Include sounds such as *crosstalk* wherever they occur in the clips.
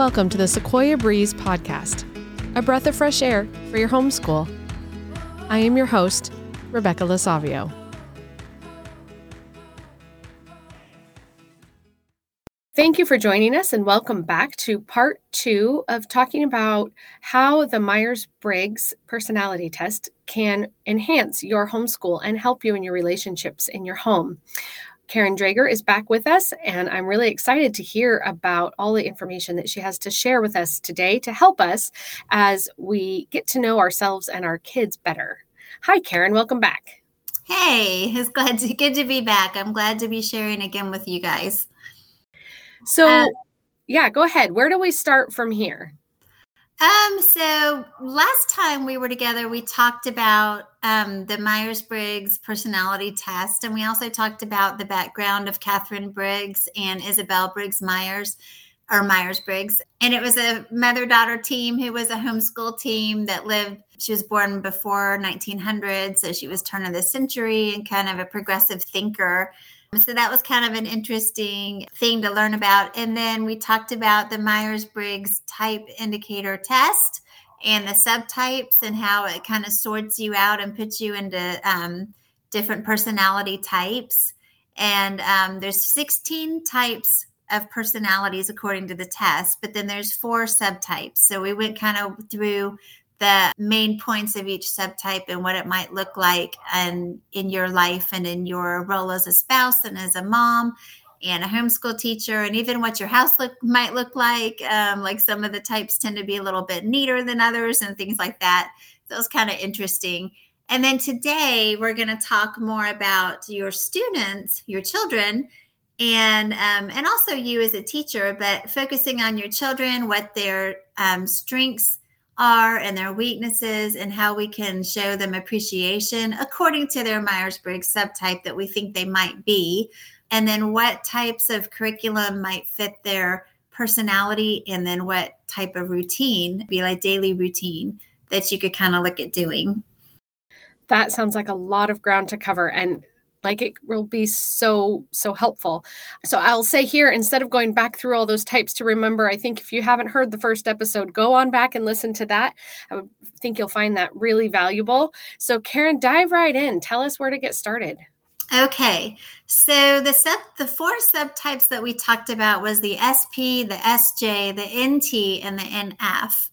welcome to the Sequoia Breeze podcast, a breath of fresh air for your homeschool. I am your host, Rebecca Lasavio. Thank you for joining us and welcome back to part two of talking about how the Myers Briggs personality test can enhance your homeschool and help you in your relationships in your home. Karen Drager is back with us, and I'm really excited to hear about all the information that she has to share with us today to help us as we get to know ourselves and our kids better. Hi, Karen. Welcome back. Hey, it's glad to good to be back. I'm glad to be sharing again with you guys. So, uh, yeah, go ahead. Where do we start from here? Um, so last time we were together, we talked about um, the Myers Briggs personality test, and we also talked about the background of Katharine Briggs and Isabel Briggs Myers, or Myers Briggs. And it was a mother daughter team who was a homeschool team that lived, she was born before 1900, so she was turn of the century and kind of a progressive thinker. So that was kind of an interesting thing to learn about. And then we talked about the Myers Briggs type indicator test and the subtypes and how it kind of sorts you out and puts you into um, different personality types. And um, there's 16 types of personalities according to the test, but then there's four subtypes. So we went kind of through the main points of each subtype and what it might look like and in your life and in your role as a spouse and as a mom and a homeschool teacher and even what your house look might look like. Um, like some of the types tend to be a little bit neater than others and things like that. So it's kind of interesting. And then today we're going to talk more about your students your children and um, and also you as a teacher but focusing on your children what their um, strengths are and their weaknesses and how we can show them appreciation according to their Myers-Briggs subtype that we think they might be. And then what types of curriculum might fit their personality and then what type of routine be like daily routine that you could kind of look at doing. That sounds like a lot of ground to cover. And like it will be so so helpful. So i'll say here instead of going back through all those types to remember i think if you haven't heard the first episode go on back and listen to that. I think you'll find that really valuable. So karen dive right in. Tell us where to get started. Okay. So the sub the four subtypes that we talked about was the sp the sj the nt and the nf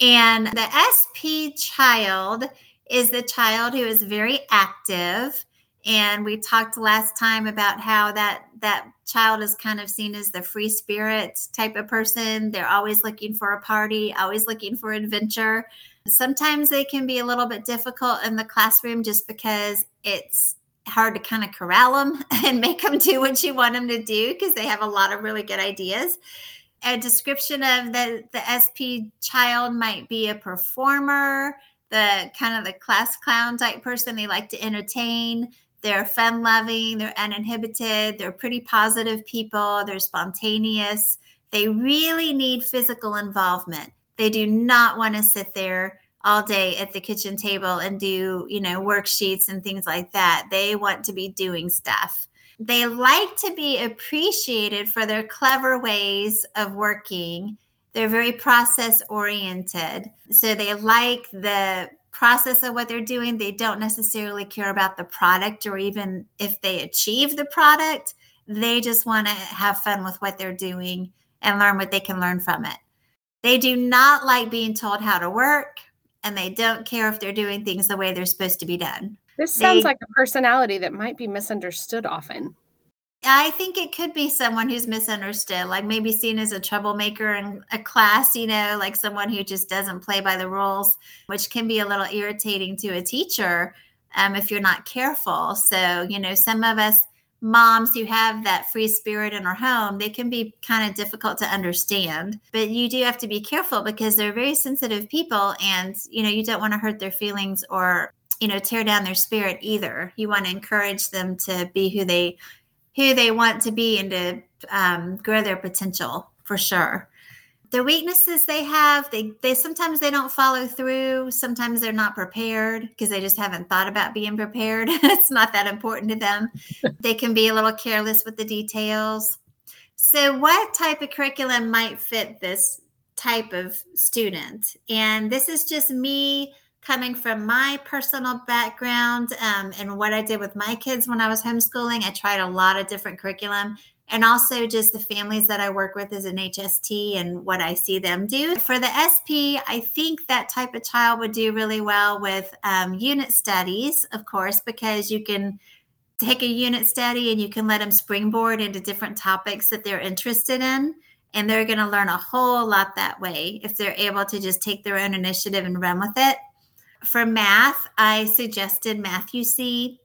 and the sp child is the child who is very active and we talked last time about how that that child is kind of seen as the free spirit type of person. They're always looking for a party always looking for adventure. Sometimes they can be a little bit difficult in the classroom just because it's hard to kind of corral them *laughs* and make them do what you want them to do because they have a lot of really good ideas. A description of the the sp child might be a performer the kind of the class clown type person they like to entertain they're fun loving, they're uninhibited, they're pretty positive people, they're spontaneous. They really need physical involvement. They do not want to sit there all day at the kitchen table and do, you know, worksheets and things like that. They want to be doing stuff. They like to be appreciated for their clever ways of working. They're very process oriented. So they like the process of what they're doing. They don't necessarily care about the product or even if they achieve the product. They just want to have fun with what they're doing and learn what they can learn from it. They do not like being told how to work and they don't care if they're doing things the way they're supposed to be done. This sounds they, like a personality that might be misunderstood often. I think it could be someone who's misunderstood, like maybe seen as a troublemaker in a class, you know, like someone who just doesn't play by the rules, which can be a little irritating to a teacher um, if you're not careful. So, you know, some of us moms who have that free spirit in our home, they can be kind of difficult to understand. But you do have to be careful because they're very sensitive people and, you know, you don't want to hurt their feelings or you know tear down their spirit either you want to encourage them to be who they who they want to be and to um, grow their potential for sure. The weaknesses they have they they sometimes they don't follow through. Sometimes they're not prepared because they just haven't thought about being prepared. *laughs* It's not that important to them. They can be a little careless with the details. So, what type of curriculum might fit this type of student? And this is just me coming from my personal background um, and what I did with my kids when I was homeschooling. I tried a lot of different curriculum and also just the families that I work with as an HST and what I see them do. For the SP, I think that type of child would do really well with um, unit studies, of course, because you can take a unit study and you can let them springboard into different topics that they're interested in. And they're going to learn a whole lot that way if they're able to just take their own initiative and run with it. For math, I suggested Math-U-See.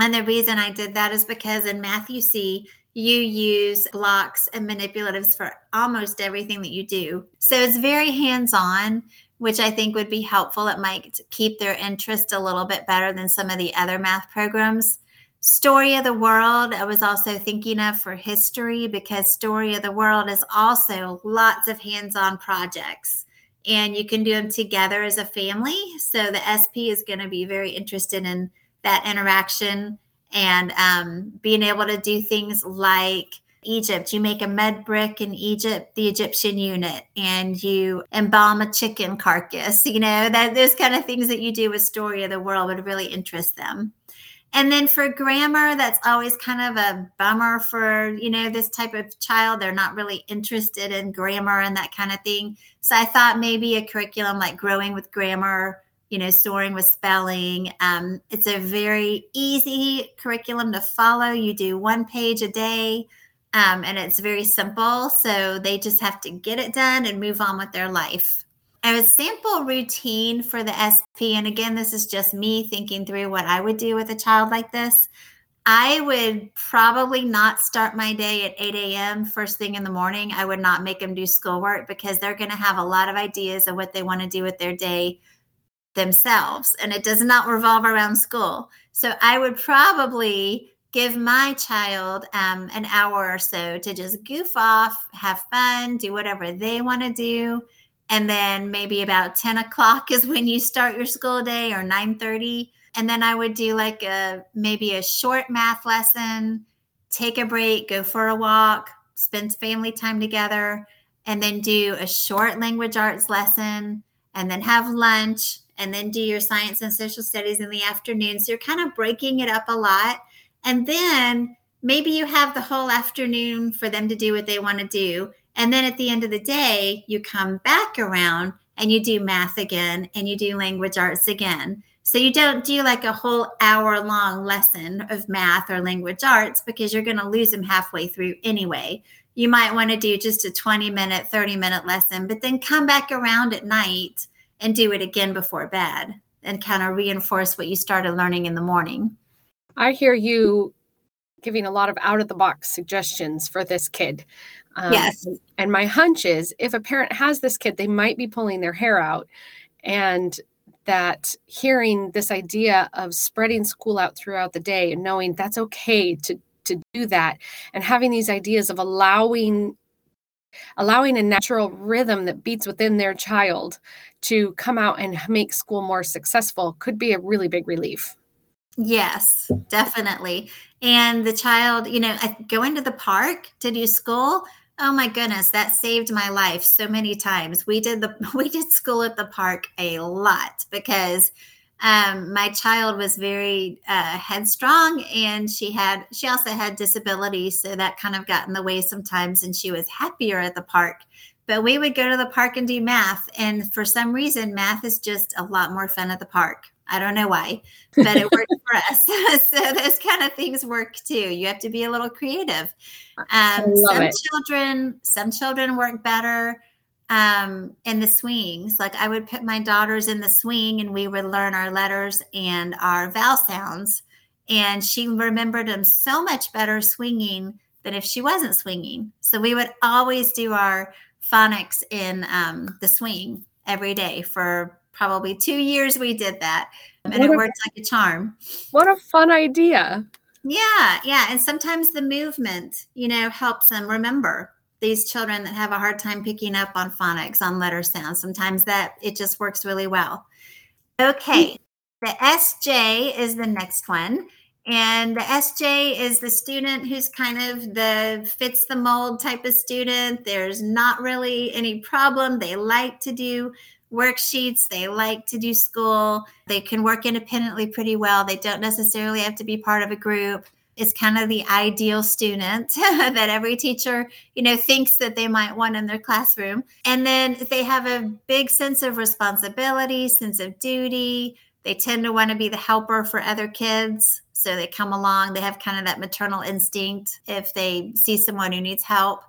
And the reason I did that is because in Math-U-See, you use blocks and manipulatives for almost everything that you do. So it's very hands on, which I think would be helpful. It might keep their interest a little bit better than some of the other math programs. Story of the World, I was also thinking of for history because Story of the World is also lots of hands on projects and you can do them together as a family. So the SP is going to be very interested in that interaction and um, being able to do things like Egypt. You make a mud brick in Egypt, the Egyptian unit, and you embalm a chicken carcass. *laughs* You know, that those kind of things that you do with Story of the World would really interest them. And then for grammar, that's always kind of a bummer for, you know, this type of child. They're not really interested in grammar and that kind of thing. So I thought maybe a curriculum like Growing with Grammar you know, soaring with spelling. Um, it's a very easy curriculum to follow. You do one page a day, um, and it's very simple. So they just have to get it done and move on with their life. A sample routine for the SP, and again, this is just me thinking through what I would do with a child like this. I would probably not start my day at 8 a.m. first thing in the morning. I would not make them do schoolwork because they're going to have a lot of ideas of what they want to do with their day themselves and it does not revolve around school. So I would probably give my child um, an hour or so to just goof off, have fun, do whatever they want to do. And then maybe about 10 o'clock is when you start your school day or 9 And then I would do like a maybe a short math lesson, take a break, go for a walk, spend family time together, and then do a short language arts lesson, and then have lunch, and then do your science and social studies in the afternoon. So you're kind of breaking it up a lot. And then maybe you have the whole afternoon for them to do what they want to do. And then at the end of the day, you come back around and you do math again and you do language arts again. So you don't do like a whole hour long lesson of math or language arts because you're going to lose them halfway through anyway. You might want to do just a 20 minute, 30 minute lesson, but then come back around at night and do it again before bed and kind of reinforce what you started learning in the morning. I hear you giving a lot of out of the box suggestions for this kid. Um, yes. And my hunch is if a parent has this kid, they might be pulling their hair out. And that hearing this idea of spreading school out throughout the day and knowing that's okay to to do that and having these ideas of allowing allowing a natural rhythm that beats within their child to come out and make school more successful could be a really big relief. Yes, definitely. And the child, you know, going to the park to do school. Oh my goodness, that saved my life so many times. We did the *laughs* we did school at the park a lot because um, my child was very uh, headstrong and she had she also had disabilities so that kind of got in the way sometimes and she was happier at the park but we would go to the park and do math and for some reason math is just a lot more fun at the park i don't know why but it worked for us *laughs* so those kind of things work too you have to be a little creative um, some it. children some children work better um, in the swings. Like I would put my daughters in the swing and we would learn our letters and our vowel sounds. And she remembered them so much better swinging than if she wasn't swinging. So we would always do our phonics in um, the swing every day for probably two years. We did that. And what it a, worked like a charm. What a fun idea. Yeah. Yeah. And sometimes the movement, you know, helps them remember these children that have a hard time picking up on phonics, on letter sounds. Sometimes that it just works really well. Okay, the SJ is the next one. And the SJ is the student who's kind of the fits the mold type of student. There's not really any problem. They like to do worksheets, they like to do school, they can work independently pretty well. They don't necessarily have to be part of a group. It's kind of the ideal student *laughs* that every teacher, you know, thinks that they might want in their classroom. And then they have a big sense of responsibility, sense of duty. They tend to want to be the helper for other kids so they come along, they have kind of that maternal instinct if they see someone who needs help.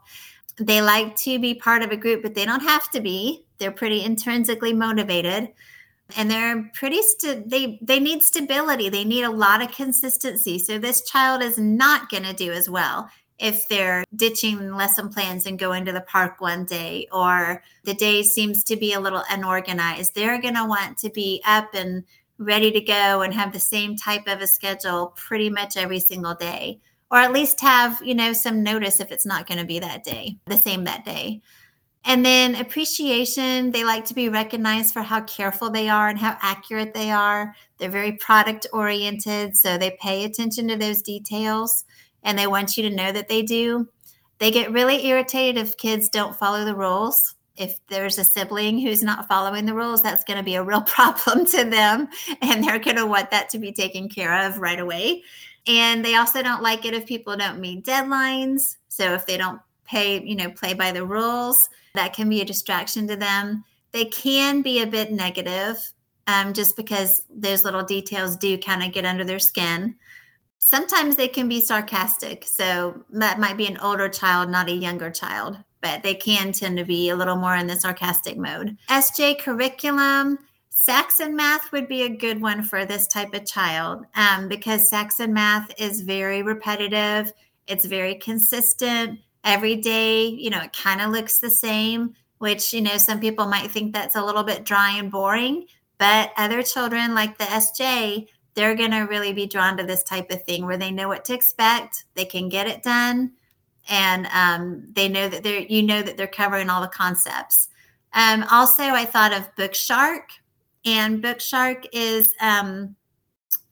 They like to be part of a group, but they don't have to be. They're pretty intrinsically motivated. And they're pretty st- they they need stability. They need a lot of consistency. So this child is not going to do as well if they're ditching lesson plans and going to the park one day or the day seems to be a little unorganized. They're going to want to be up and ready to go and have the same type of a schedule pretty much every single day or at least have you know some notice if it's not going to be that day the same that day and then appreciation they like to be recognized for how careful they are and how accurate they are they're very product oriented so they pay attention to those details and they want you to know that they do they get really irritated if kids don't follow the rules if there's a sibling who's not following the rules, that's going to be a real *laughs* problem to them. And they're going to want that to be taken care of right away. And they also don't like it if people don't meet deadlines. So if they don't pay, you know, play by the rules, that can be a distraction to them. They can be a bit negative um, just because those little details do kind of get under their skin. Sometimes they can be sarcastic. So that might be an older child, not a younger child but they can tend to be a little more in the sarcastic mode. SJ curriculum, Saxon math would be a good one for this type of child um, because and math is very repetitive, it's very consistent. Every day, you know, it kind of looks the same, which, you know, some people might think that's a little bit dry and boring. But other children like the SJ, they're going to really be drawn to this type of thing where they know what to expect, they can get it done, and um, they know that they're you know that they're covering all the concepts. Um, also, I thought of Bookshark, and Bookshark is um,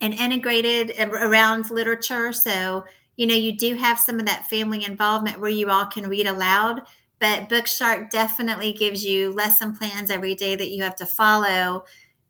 an integrated around literature. So you know you do have some of that family involvement where you all can read aloud. But Bookshark definitely gives you lesson plans every day that you have to follow,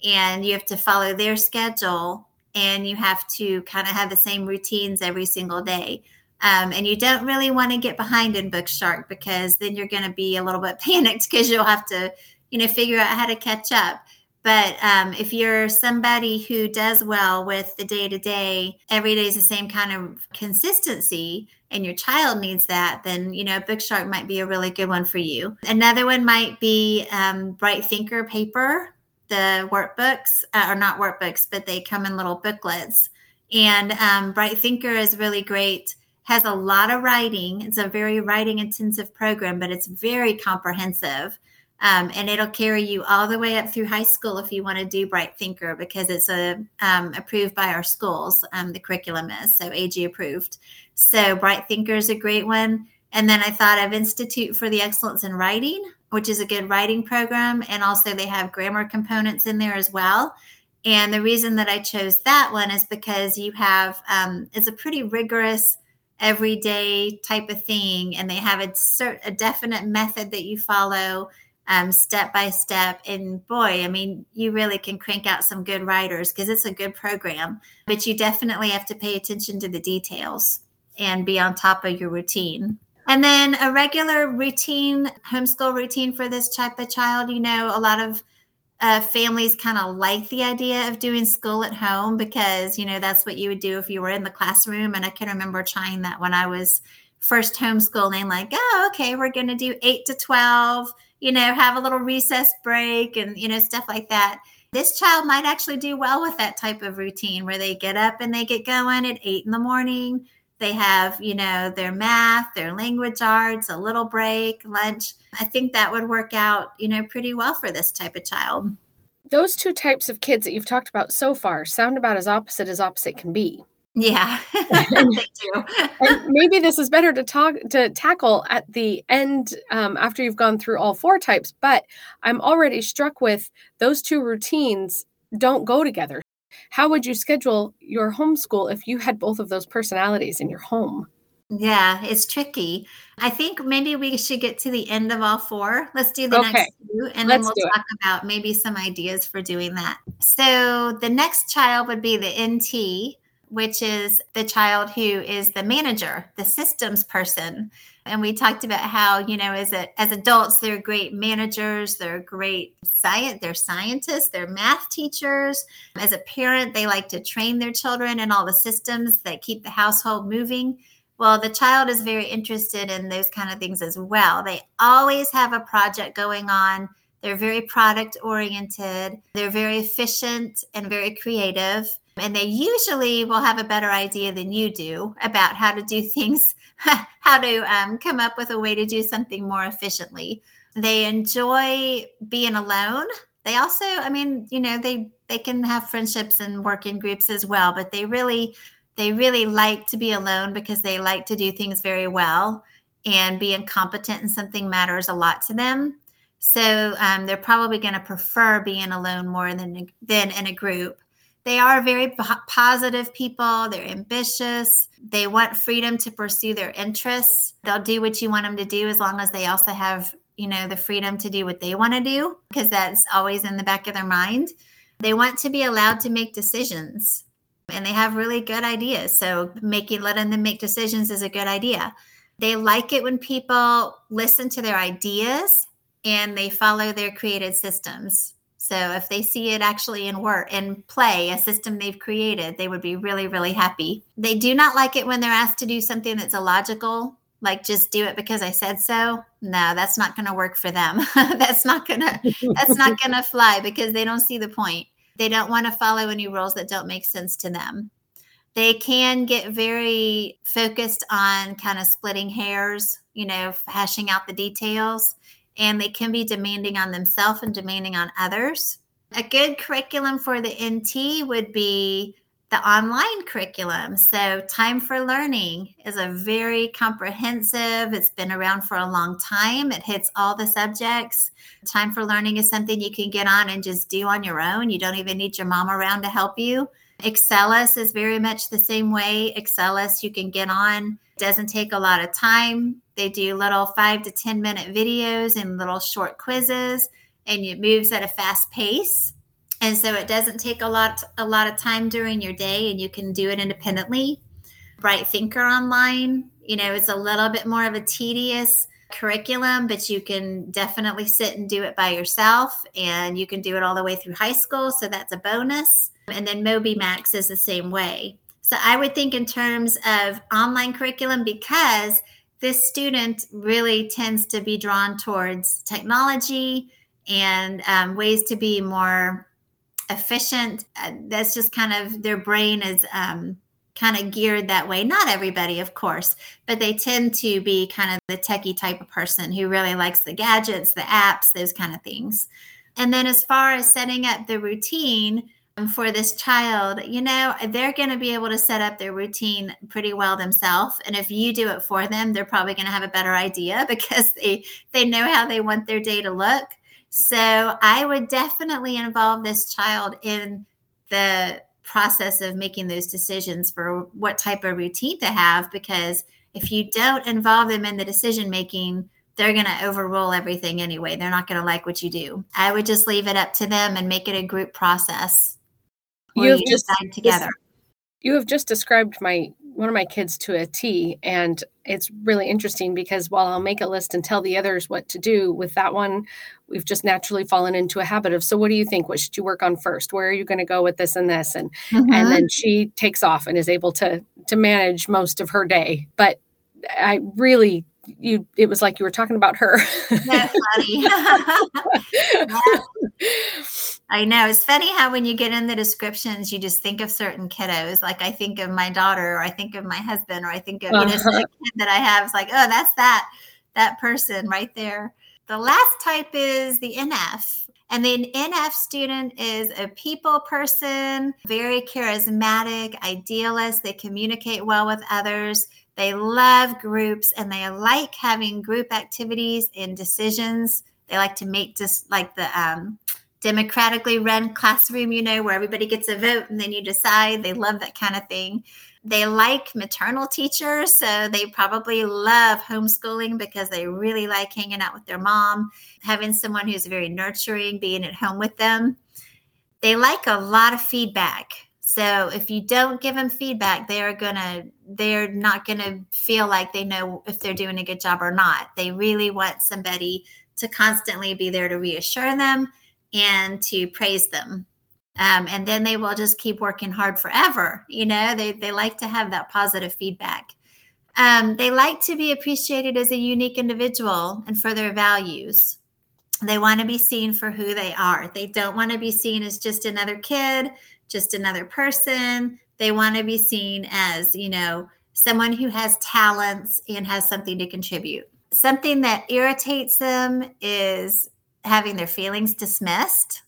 and you have to follow their schedule, and you have to kind of have the same routines every single day. Um, and you don't really want to get behind in Bookshark because then you're going to be a little bit *laughs* panicked because you'll have to, you know, figure out how to catch up. But um, if you're somebody who does well with the day to day, every day is the same kind of consistency, and your child needs that, then you know Bookshark might be a really good one for you. Another one might be um, Bright Thinker paper. The workbooks uh, are not workbooks, but they come in little booklets. And um, Bright Thinker is really great has a lot of writing. It's a very writing intensive program, but it's very comprehensive. Um, and it'll carry you all the way up through high school if you want to do Bright Thinker because it's a um, approved by our schools. Um, the curriculum is so AG approved. So Bright Thinker is a great one. And then I thought of Institute for the Excellence in Writing, which is a good writing program, and also they have grammar components in there as well. And the reason that I chose that one is because you have um, it's a pretty rigorous everyday type of thing and they have a certain a definite method that you follow um, step by step. And boy i mean you really can crank out some good writers because it's a good program but you definitely have to pay attention to the details and be on top of your routine. And then a regular routine homeschool routine for this type of child you know a lot of uh, families kind of like the idea of doing school at home because you know that's what you would do if you were in the classroom. And i can remember trying that when i was first homeschooling like oh okay we're going to do 8 to 12 you know have a little recess break and you know stuff like that this child might actually do well with that type of routine where they get up and they get going at 8 in the morning they have, you know, their math, their language arts, a little break, lunch. I think that would work out, you know, pretty well for this type of child. Those two types of kids that you've talked about so far sound about as opposite as opposite can be. Yeah, *laughs* *laughs* they do. and *laughs* maybe this is better to talk to tackle at the end um, after you've gone through all four types. But I'm already struck with those two routines don't go together. How would you schedule your homeschool if you had both of those personalities in your home? Yeah, it's tricky. I think maybe we should get to the end of all four. Let's do the Okay, next two, and then let's we'll do it. talk about maybe some ideas for doing that. So the next child would be the NT, which is the child who is the manager, the systems person. And we talked about how, you know, as a, as adults, they're great managers, they're great science, they're scientists, they're math teachers. As a parent, they like to train their children in all the systems that keep the household moving. Well, the child is very interested in those kind of things as well. They always have a project going on. They're very product oriented. They're very efficient and very creative. And they usually will have a better idea than you do about how to do *laughs* things, how to um, come up with a way to do something more efficiently. They enjoy being alone. They also, I mean, you know, they they can have friendships and work in groups as well, but they really they really like to be alone because they like to do things very well and being competent in something matters a lot to them. So um, they're probably going to prefer being alone more than than in a group. They are very po- positive people. They're ambitious. They want freedom to pursue their interests. They'll do what you want them to do as long as they also have, you know, the freedom to do what they want to do because that's always in the back of their mind. They want to be allowed to make decisions and they have really good ideas. So making letting them make decisions is a good idea. They like it when people listen to their ideas and they follow their created systems. So if they see it actually in work and play a system they've created, they would be really, really happy. They do not like it when they're asked to do something that's illogical, like just do it because I said so. No, that's not going to work for them. *laughs* that's not going to that's not *laughs* going to fly because they don't see the point. They don't want to follow any rules that don't make sense to them. They can get very focused on kind of splitting hairs, you know, hashing out the details, and they can be demanding on themselves and demanding on others. A good curriculum for the NT would be the online curriculum. So, Time for Learning is a very comprehensive, it's been around for a long time. It hits all the subjects. Time for Learning is something you can get on and just do on your own. You don't even need your mom around to help you. Acellus is very much the same way. Acellus, you can get on, doesn't take a lot of time. They do little five to 10 minute videos and little short quizzes, and it moves at a fast pace. And so it doesn't take a lot a lot of time during your day and you can do it independently. Bright thinker online you know it's a little bit more of a tedious curriculum but you can definitely sit and do it by yourself and you can do it all the way through high school so that's a bonus. And then MobyMax is the same way so i would think in terms of online curriculum because this student really tends to be drawn towards technology and um, ways to be more efficient. Uh, that's just kind of their brain is um, kind of geared that way. Not everybody, of course, but they tend to be kind of the techie type of person who really likes the gadgets, the apps, those kind of things. And then as far as setting up the routine, for this child, you know, they're going to be able to set up their routine pretty well themselves. And if you do it for them, they're probably going to have a better idea *laughs* because they they know how they want their day to look. So I would definitely involve this child in the process of making those decisions for what type of routine to have because if you don't involve them in the decision making, they're going to overrule everything anyway. They're not going to like what you do. I would just leave it up to them and make it a group process. Where You've just together. You have just described my one of my kids to a T, and it's really interesting because while I'll make a list and tell the others what to do with that one, we've just naturally fallen into a habit of. So, what do you think? What should you work on first? Where are you going to go with this and this? And Mhm. and then she takes off and is able to to manage most of her day. But I really you it was like you were talking about her. That's funny. *laughs* I know. It's funny how when you get in the descriptions, you just think of certain kiddos. Like I think of my daughter, or I think of my husband, or I think of you know Uh-huh. kid that I have. It's like, oh, that's that that person right there. The last type is the NF. And the NF student is a people person, very charismatic, idealist. They communicate well with others. They love groups and they like having group activities and decisions. They like to make just like the um, democratically run classroom, you know, where everybody gets a vote and then you decide. They love that kind of thing. They like maternal teachers, so they probably love homeschooling because they really like hanging out with their mom, having someone who's very nurturing, being at home with them. They like a lot of feedback. So if you don't give them feedback, they are gonna they're not gonna feel like they know if they're doing a good job or not. They really want somebody to constantly be there to reassure them and to praise them. Um, and then they will just keep working hard forever. You know, they, they like to have that positive feedback. Um, they like to be appreciated as a unique individual and for their values. They want to be seen for who they are. They don't want to be seen as just another kid, just another person. They want to be seen as, you know, someone who has talents and has something to contribute. Something that irritates them is having their feelings dismissed.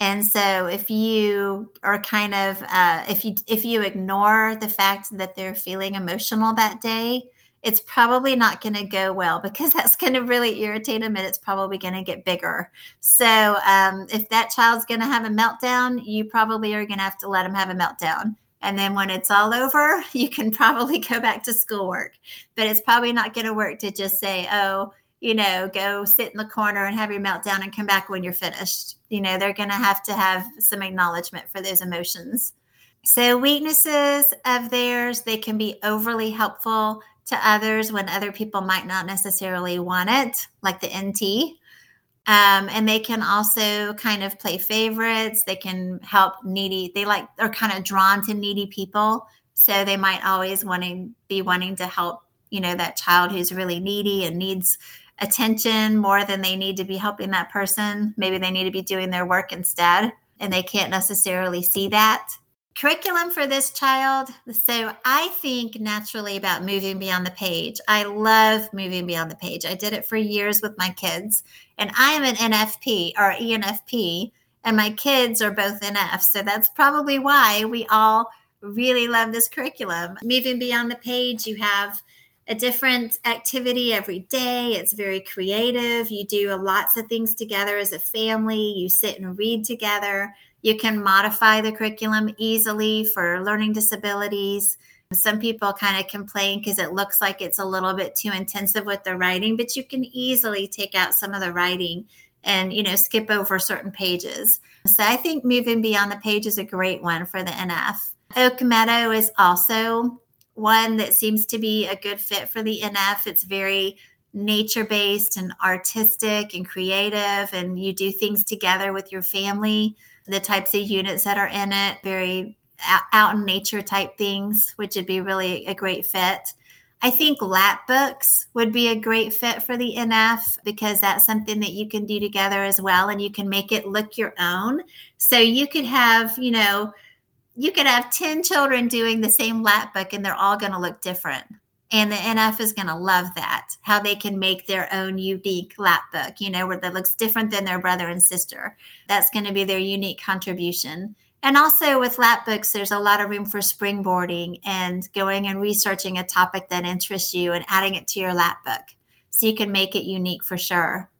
And so if you are kind of uh, if you if you ignore the fact that they're feeling emotional that day it's probably not going to go well because *laughs* that's going to really irritate them and it's probably going to get bigger. So um, if that child's going to have a meltdown you probably are going to have to let them have a meltdown and then when it's all over *laughs* you can probably go back to schoolwork but it's probably not going to work to just say oh you know, go sit in the corner and have your meltdown and come back when you're finished. You know, they're going to have to have some acknowledgement for those emotions. So, weaknesses of theirs, they can be overly helpful to others when other people might not necessarily want it, like the NT. Um, and they can also kind of play favorites. They can help needy. They like are kind of drawn to needy people, so they might always wanting be wanting to help. You know that child who's really needy and needs attention more than they need to be helping that person. Maybe they need to be doing their work instead, and they can't necessarily see that. Curriculum for this child. So I think naturally about moving beyond the page. I love moving beyond the page. I did it for years with my kids, and I am an NFP or ENFP, and my kids are both NF. So that's probably why we all really love this curriculum. Moving beyond the page, you have a different activity every day. It's very creative. You do lots of things together as a family. You sit and read together. You can modify the curriculum easily for learning disabilities. Some people kind of complain because it looks like it's a little bit too intensive with the writing, but you can easily take out some of the writing and you know skip over certain pages. So I think moving beyond the page is a great one for the NF. Oak Meadow is also one that seems to be a good fit for the NF. It's very nature based and artistic and creative, and you do things together with your family. The types of units that are in it, very out in nature type things, which would be really a great fit. I think lap books would be a great fit for the NF because that's something that you can do together as well and you can make it look your own. So you could have, you know, you could have 10 children doing the same lap book and they're all going to look different. And the NF is going to love that, how they can make their own unique lap book, you know, where that looks different than their brother and sister. That's going to be their unique contribution. And also with lap books, there's a lot of room for springboarding and going and researching a topic that interests you and adding it to your lap book. So you can make it unique for sure.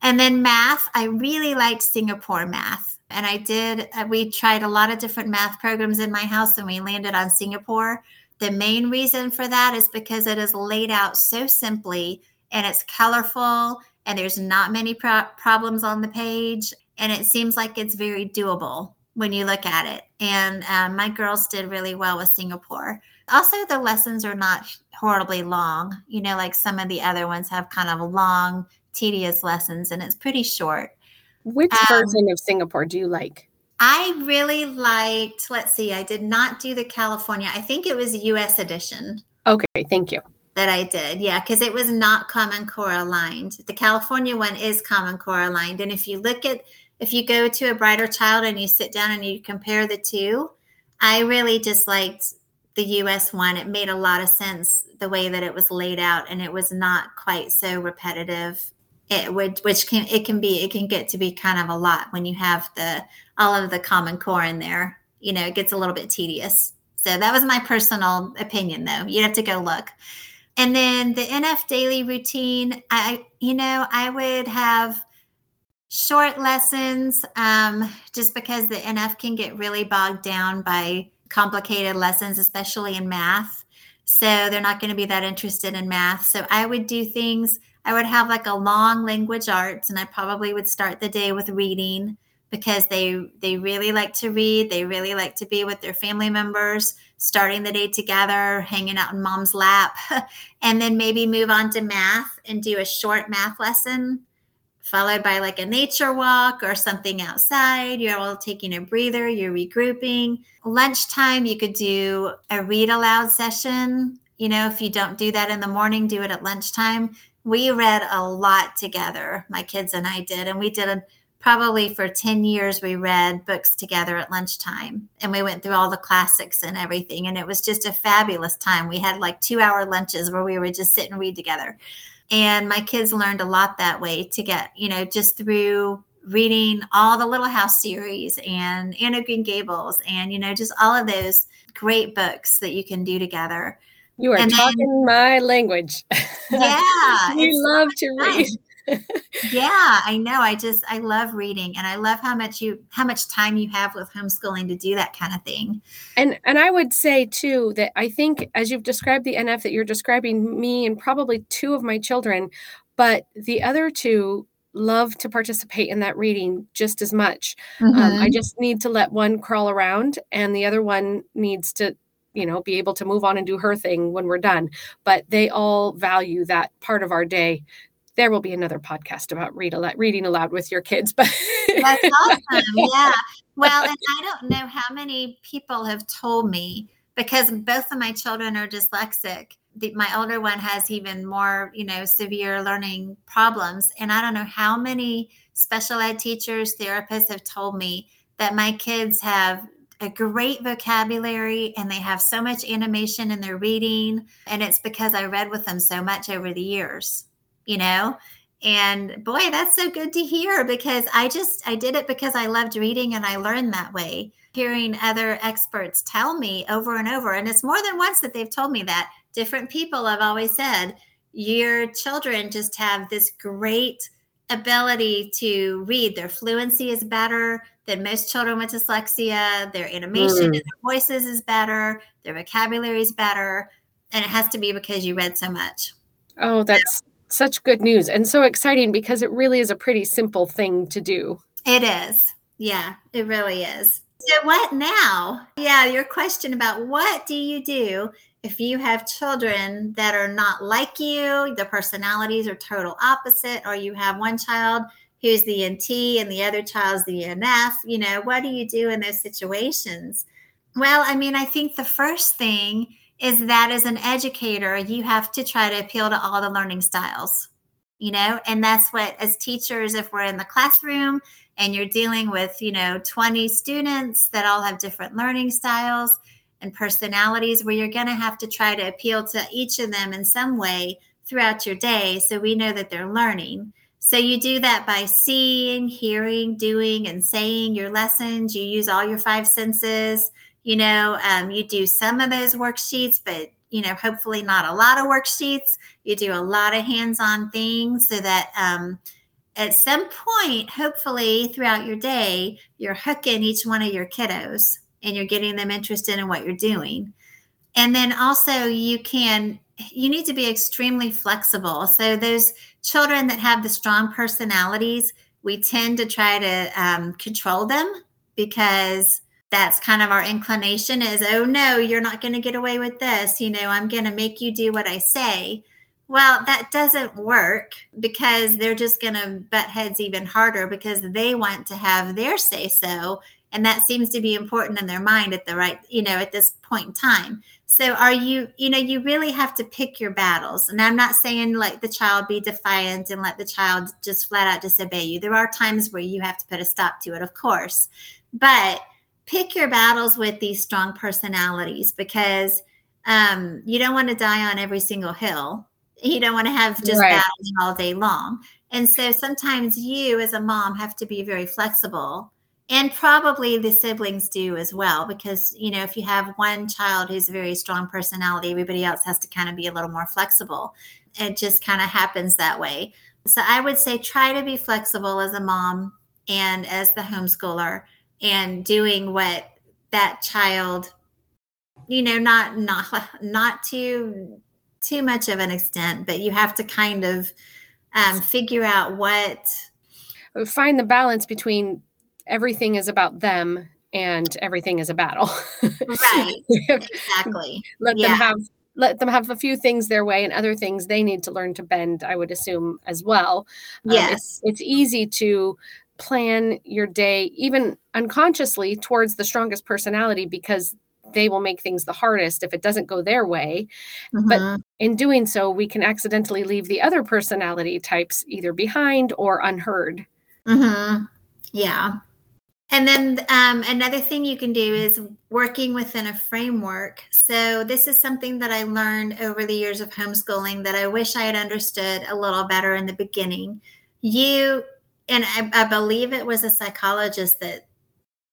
And then math, I really liked Singapore math and I did, uh, we tried a lot of different math programs in my house and we landed on Singapore. The main reason for that is because it is laid out so simply and it's colorful and there's not many pro- problems on the page. And it seems like it's very doable when you look at it. And um, my girls did really well with Singapore. Also, the lessons are not horribly long. You know, like some of the other ones have kind of long, tedious lessons, and it's pretty short. Which um, version of Singapore do you like? I really liked, let's see, I did not do the California. I think it was US edition. Okay, thank you. That I did. Yeah, because it was not Common Core aligned. The California one is Common Core aligned. And if you look at, if you go to a brighter child and you sit down and you compare the two, I really just liked the US one. It made a lot of sense the way that it was laid out and it was not quite so repetitive. It would which can it can be it can get to be kind of a lot when you have the all of the common core in there. You know it gets a little bit tedious. So that was my personal opinion though. You'd have to go look. And then the nf daily routine i you know i would have short lessons, um, just because the NF can get really bogged down by complicated lessons, especially in math. So they're not going to be that interested in math. So I would do things, I would have like a long language arts, and I probably would start the day with reading because they they really like to read they really like to be with their family members starting the day together hanging out in mom's lap *laughs* and then maybe move on to math and do a short math lesson followed by like a nature walk or something outside. You're all taking a breather you're regrouping. Lunchtime you could do a read aloud session. You know if you don't do that in the morning do it at lunchtime. We read a lot together my kids and i did and we did a probably for 10 years we read books together at lunchtime and we went through all the classics and everything and it was just a fabulous time. We had like two hour lunches where we would just sit and read together and my kids learned a lot that way to get you know just through reading all the little house series and Anne of Green Gables and you know just all of those great books that you can do together. You are and talking then, my language. *laughs* Yeah we love to read *laughs* yeah, I know. I just I love reading and I love how much you how much time you have with homeschooling to do that kind of thing. And and I would say too that I think as you've described the NF that you're describing me and probably two of my children, but the other two love to participate in that reading just as much. Mm-hmm. Um, I mm-hmm. just need to let one crawl around and the other one needs to you know be able to move on and do her thing when we're done but they all value that part of our day there will be another podcast about read aloud, reading aloud with your kids. But *laughs* that's awesome. Yeah. Well, and I don't know how many people have told me because both of my children are dyslexic. The, my older one has even more, you know, severe learning problems. And I don't know how many special ed teachers, therapists have told me that my kids have a great vocabulary and they have so much animation in their reading. And it's because I read with them so much over the years you know? And boy, that's so good to hear because I just, I did it because I loved reading and I learned that way. Hearing other experts tell me over and over, and it's more than once that they've told me that. Different people have always said, your children just have this great ability to read. Their fluency is better than most children with dyslexia. Their animation mm. and their voices is better. Their vocabulary is better. And it has to be because you read so much. Oh, that's such good news and so exciting because it really is a pretty simple thing to do. It is. Yeah, it really is. So, what now? Yeah, your question about what do you do if you have children that are not like you, the personalities are total opposite, or you have one child who's the NT and the other child's the NF? You know, what do you do in those situations? Well, I mean, I think the first thing is that as an educator, you have to try to appeal to all the learning styles, you know, and that's what, as teachers, if we're in the classroom and you're dealing with, you know, 20 students that all have different learning styles and personalities, where you're going to have to try to appeal to each of them in some way throughout your day so we know that they're learning. So you do that by seeing, hearing, doing, and saying your lessons. You use all your five senses you know um, you do some of those worksheets but you know hopefully not a lot of worksheets. You do a lot of hands-on things so that um, at some point hopefully throughout your day you're hooking each one of your kiddos and you're getting them interested in what you're doing. And then also you can you need to be extremely flexible. So those children that have the strong personalities we tend to try to um, control them because that's kind of our inclination is oh no you're not going to get away with this. You know i'm going to make you do what i say. Well that doesn't work because they're just going to butt heads even harder because they want to have their say so and that seems to be important in their mind at the right you know at this point in time. So are you you know you really have to pick your battles and i'm not saying let the child be defiant and let the child just flat out disobey you. There are times where you have to put a stop to it of course. But pick your battles with these strong personalities because um, you don't want to die on every single hill. You don't want to have just right. battles all day long. And so sometimes you, as a mom, have to be very flexible. And probably the siblings do as well, because, you know, if you have one child who's a very strong personality, everybody else has to kind of be a little more flexible. It just kind of happens that way. So I would say try to be flexible as a mom and as the homeschooler and doing what that child you know not not not too too much of an extent but you have to kind of um, figure out what find the balance between everything is about them and everything is a battle. Right. *laughs* Exactly. let yeah. them have let them have a few things their way and other things they need to learn to bend i would assume as well. Yes um, it's, it's easy to plan your day even unconsciously towards the strongest personality because they will make things the hardest if it doesn't go their way. Mm-hmm. But in doing so, we can accidentally leave the other personality types either behind or unheard. Mm-hmm. Yeah. And then um, another thing you can do is working within a framework. So, this is something that I learned over the years of homeschooling that I wish I had understood a little better in the beginning. You and I, I, believe it was a psychologist that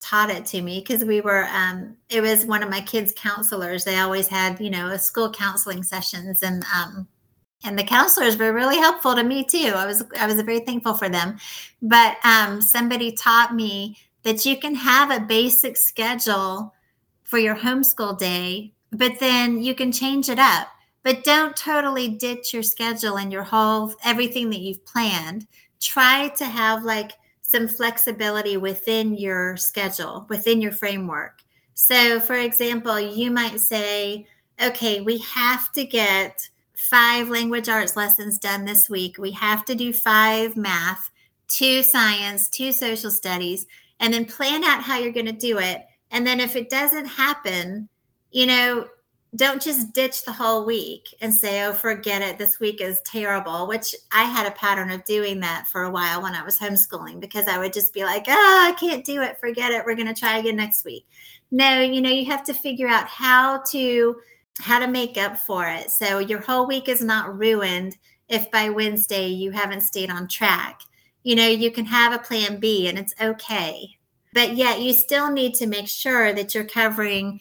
taught it to me because we were um, it was one of my kids counselors. They always had you know school counseling sessions and um, and the counselors were really helpful to me too. I was i was very thankful for them. But um, somebody taught me that you can have a basic schedule for your homeschool day but then you can change it up. But don't totally ditch your schedule and your whole everything that you've planned try to have like some flexibility within your schedule, within your framework. So, for example, you might say, okay, we have to get five language arts lessons done this week. We have to do five math, two science, two social studies, and then plan out how you're going to do it. And then if it doesn't happen, you know, don't just ditch the whole week and say, oh, forget it. This week is terrible, which I had a pattern of doing that for a while when I was homeschooling because I would just be like, oh, I can't do it. Forget it. We're going to try again next week. No, you know, you have to figure out how to how to make up for it. So your whole week is not ruined if by Wednesday you haven't stayed on track. You know, you can have a plan B and it's okay. But yet you still need to make sure that you're covering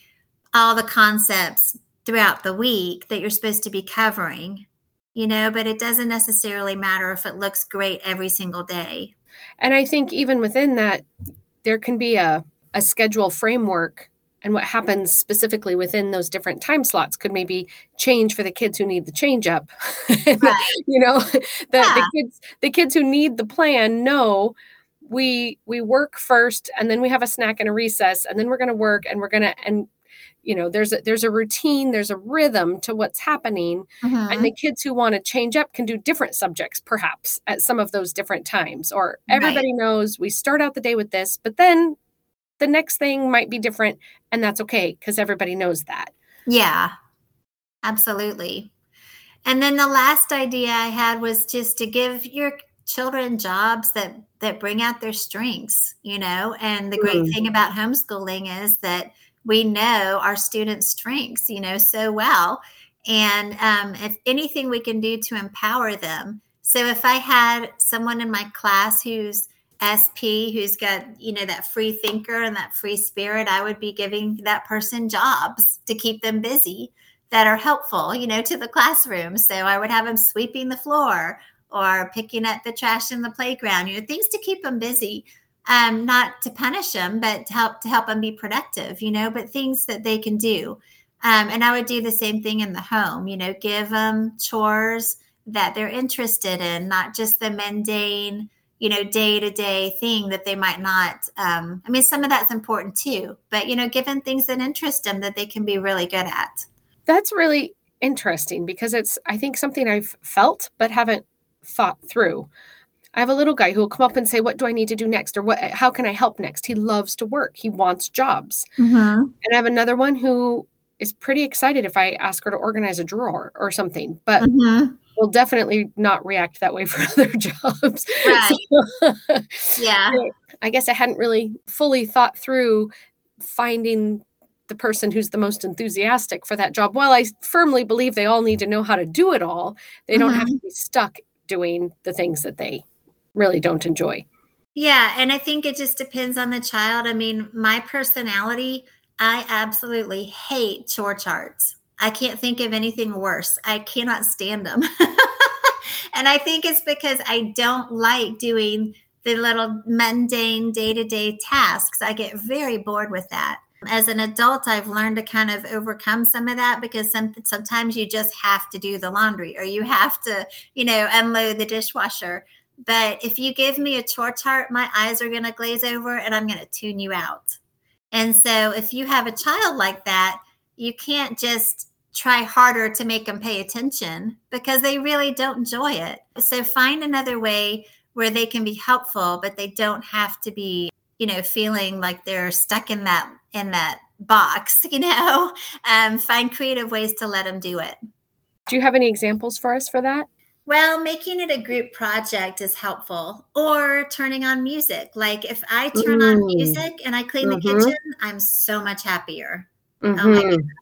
all the concepts throughout the week that you're supposed to be covering, you know, but it doesn't necessarily matter if it looks great every single day. And I think even within that, there can be a, a schedule framework and what happens specifically within those different time slots could maybe change for the kids who need the change up *laughs* right. you know the, yeah. the kids the kids who need the plan know we we work first and then we have a snack and a recess and then we're going to work and we're going to and you know there's a there's a routine there's a rhythm to what's happening mm-hmm. and the kids who want to change up can do different subjects perhaps at some of those different times or everybody right. knows we start out the day with this but then the next thing might be different and that's okay because everybody knows that yeah absolutely and then the last idea i had was just to give your children jobs that that bring out their strengths you know and the great mm. thing about homeschooling is that we know our students' strengths, you know, so well. And um, if anything we can do to empower them. So if I had someone in my class who's SP, who's got, you know, that free thinker and that free spirit, I would be giving that person jobs to keep them busy that are helpful, you know, to the classroom. So I would have them sweeping the floor or picking up the trash in the playground, you know, things to keep them busy um, not to punish them, but to help to help them be productive, you know, but things that they can do. Um, and I would do the same thing in the home, you know, give them chores that they're interested in, not just the mundane, you know, day to day thing that they might not. Um, I mean, some of that's important too, but you know, given things that interest them that they can be really good at. That's really interesting because it's, I think, something I've felt but haven't thought through. I have a little guy who will come up and say, "What do I need to do next?" or "What? How can I help next?" He loves to work. He wants jobs. Mm-hmm. And I have another one who is pretty excited if I ask her to organize a drawer or something, but mm-hmm. will definitely not react that way *laughs* for other jobs. Right. So, *laughs* yeah. I guess I hadn't really fully thought through finding the person who's the most enthusiastic for that job. While I firmly believe they all need to know how to do it all, they mm-hmm. don't have mm-hmm. to be stuck doing the things that they really don't enjoy. Yeah. And I think it just depends on the child. I mean, my personality, I absolutely hate chore charts. I can't think of anything worse. I cannot stand them. *laughs* and I think it's because I don't like doing the little mundane day to day tasks. I get very bored with that. As an adult, I've learned to kind of overcome some of that because some, sometimes you just have to do the laundry or you have to, you know, unload the dishwasher. But if you give me a chore chart, my eyes are going to glaze over and I'm going to tune you out. And so if you have a child like that, you can't just try harder to make them pay attention because they really don't enjoy it. So find another way where they can be helpful, but they don't have to be, you know, feeling like they're stuck in that in that box, *laughs* you know. Um, find creative ways to let them do it. Do you have any examples for us for that? Well, making it a group project is helpful, or turning on music. Like if I turn mm. on music and I clean mm-hmm. the kitchen, I'm so much happier. Mm-hmm. Oh my mm-hmm. goodness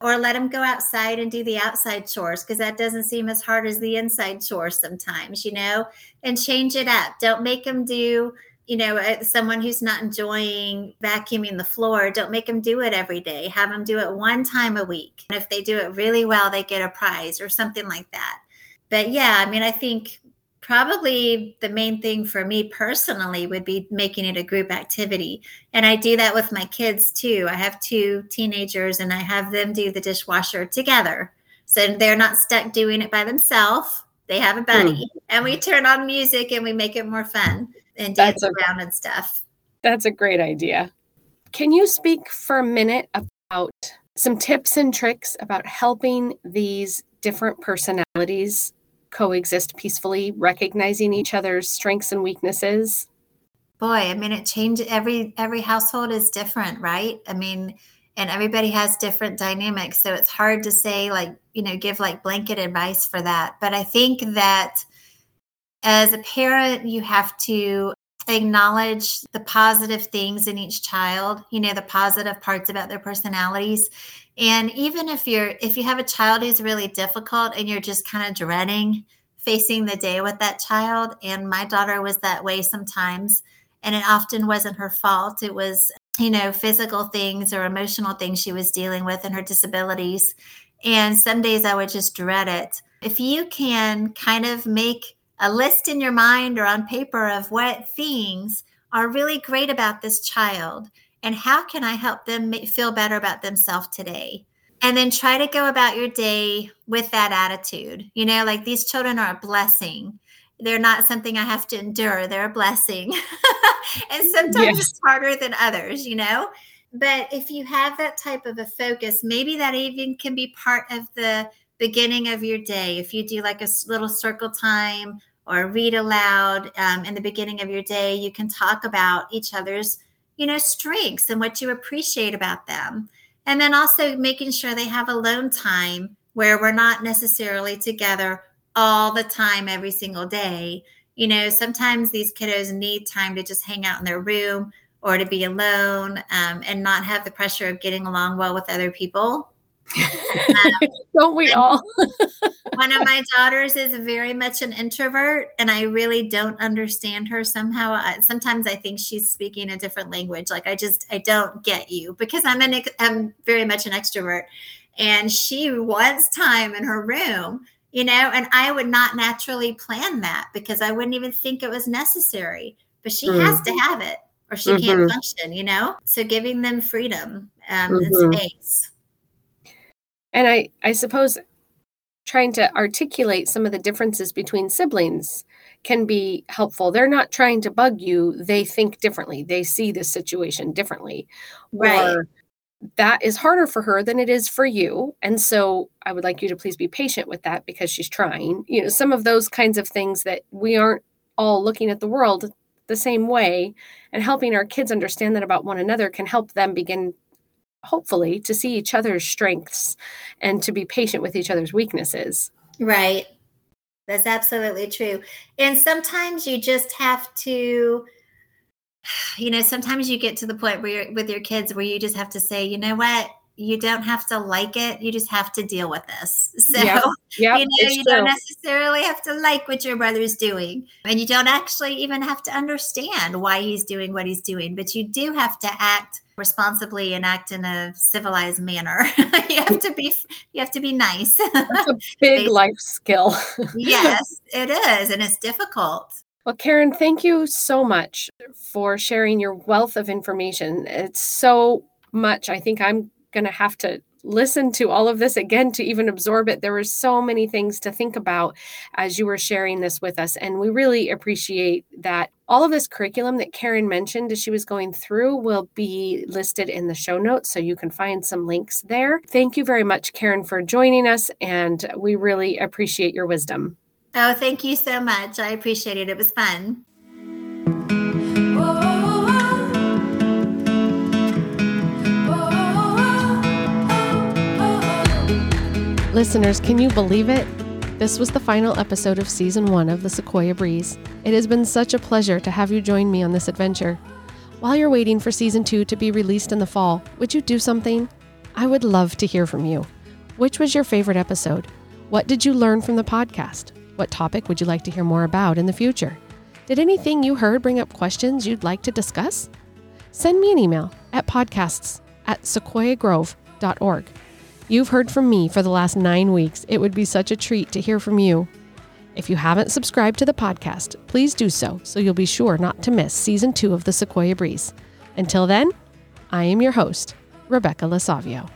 or let them go outside and do the outside chores because that doesn't seem as hard as the inside chores sometimes, you know, and change it up. Don't make them do, you know, uh, someone who's not enjoying vacuuming the floor, don't make them do it every day. Have them do it one time a week. And if they do it really well, they get a prize or something like that. But yeah, I mean, I think probably the main thing for me personally would be making it a group activity. And I do that with my kids too. I have two teenagers and I have them do the dishwasher together. So they're not stuck doing it by themselves. They have a buddy. Mm. And we turn on music and we make it more fun and dance a, around and stuff. That's a great idea. Can you speak for a minute about some tips and tricks about helping these different personalities coexist peacefully, recognizing each other's strengths and weaknesses? Boy, I mean, it changes every every household is different, right? I mean, and everybody has different dynamics, so it's hard to say like you know give like blanket advice for that. But I think that as a parent, you have to acknowledge the positive things in each child you know the positive parts about their personalities and even if you're if you have a child who's really difficult and you're just kind of dreading facing the day with that child and my daughter was that way sometimes and it often wasn't her fault it was you know physical things or emotional things she was dealing with and her disabilities and some days i would just dread it. If you can kind of make a list in your mind or on paper of what things are really great about this child and how can I help them feel better about themselves today? And then try to go about your day with that attitude. You know, like these children are a blessing. They're not something I have to endure, they're a blessing. *laughs* and sometimes yes. it's harder than others, you know? But if you have that type of a focus, maybe that even can be part of the beginning of your day. If you do like a little circle time or read aloud um, in the beginning of your day, you can talk about each other's, you know, strengths and what you appreciate about them. And then also making sure they have alone time where we're not necessarily together all the time every single day. You know, sometimes these kiddos need time to just hang out in their room or to be alone um, and not have the pressure of getting along well with other people. Um, *laughs* Don't we all? *laughs* one of my daughters is very much an introvert, and I really don't understand her somehow. I, sometimes I think she's speaking a different language. Like I just I don't get you because I'm an I'm very much an extrovert, and she wants time in her room. You know, and I would not naturally plan that because I wouldn't even think it was necessary. But she mm. has to have it, or she mm-hmm. can't function. You know, so giving them freedom um, mm-hmm. and space and i i suppose trying to articulate some of the differences between siblings can be helpful. They're not trying to bug you. They think differently. They see the situation differently. Right. or that is harder for her than it is for you. And so i would like you to please be patient with that because she's trying. You know some of those kinds of things that we aren't all looking at the world the same way and helping our kids understand that about one another can help them begin hopefully to see each other's strengths and to be patient with each other's weaknesses. Right. That's absolutely true. And sometimes you just have to *sighs* you know, sometimes you get to the point where you're with your kids where you just have to say, you know what, you don't have to like it. You just have to deal with this. *laughs* So, yep. Yep, you know, you true. don't necessarily have to like what your brother's doing. And you don't actually even have to understand why he's doing what he's doing, but you do have to act responsibly and act in a civilized manner. *laughs* you have to be you have to be nice. That's a *laughs* big life skill. yes, *laughs* it is, and it's difficult. Well, Karen, thank you so much for sharing your wealth of information. It's so much. I think I'm going to have to listen to all of this again to even absorb it. There were so many things to think about as you were sharing this with us. And we really appreciate that all of this curriculum that Karen mentioned as she was going through will be listed in the show notes. So you can find some links there. Thank you very much, Karen, for joining us. And we really appreciate your wisdom. Oh, thank you so much. I appreciate it. It was fun. Listeners, can you believe it? This was the final episode of season one of the Sequoia Breeze. It has been such a pleasure to have you join me on this adventure. While you're waiting for season two to be released in the fall, would you do something? I would love to hear from you. Which was your favorite episode? What did you learn from the podcast? What topic would you like to hear more about in the future? Did anything you heard bring up questions you'd like to discuss? Send me an email at podcasts at sequoiagrove.org. You've heard from me for the last nine weeks. It would be such a treat to hear from you. If you haven't subscribed to the podcast, please do so so you'll be sure not to miss season two of the Sequoia Breeze. Until then, I am your host, Rebecca Lasavio.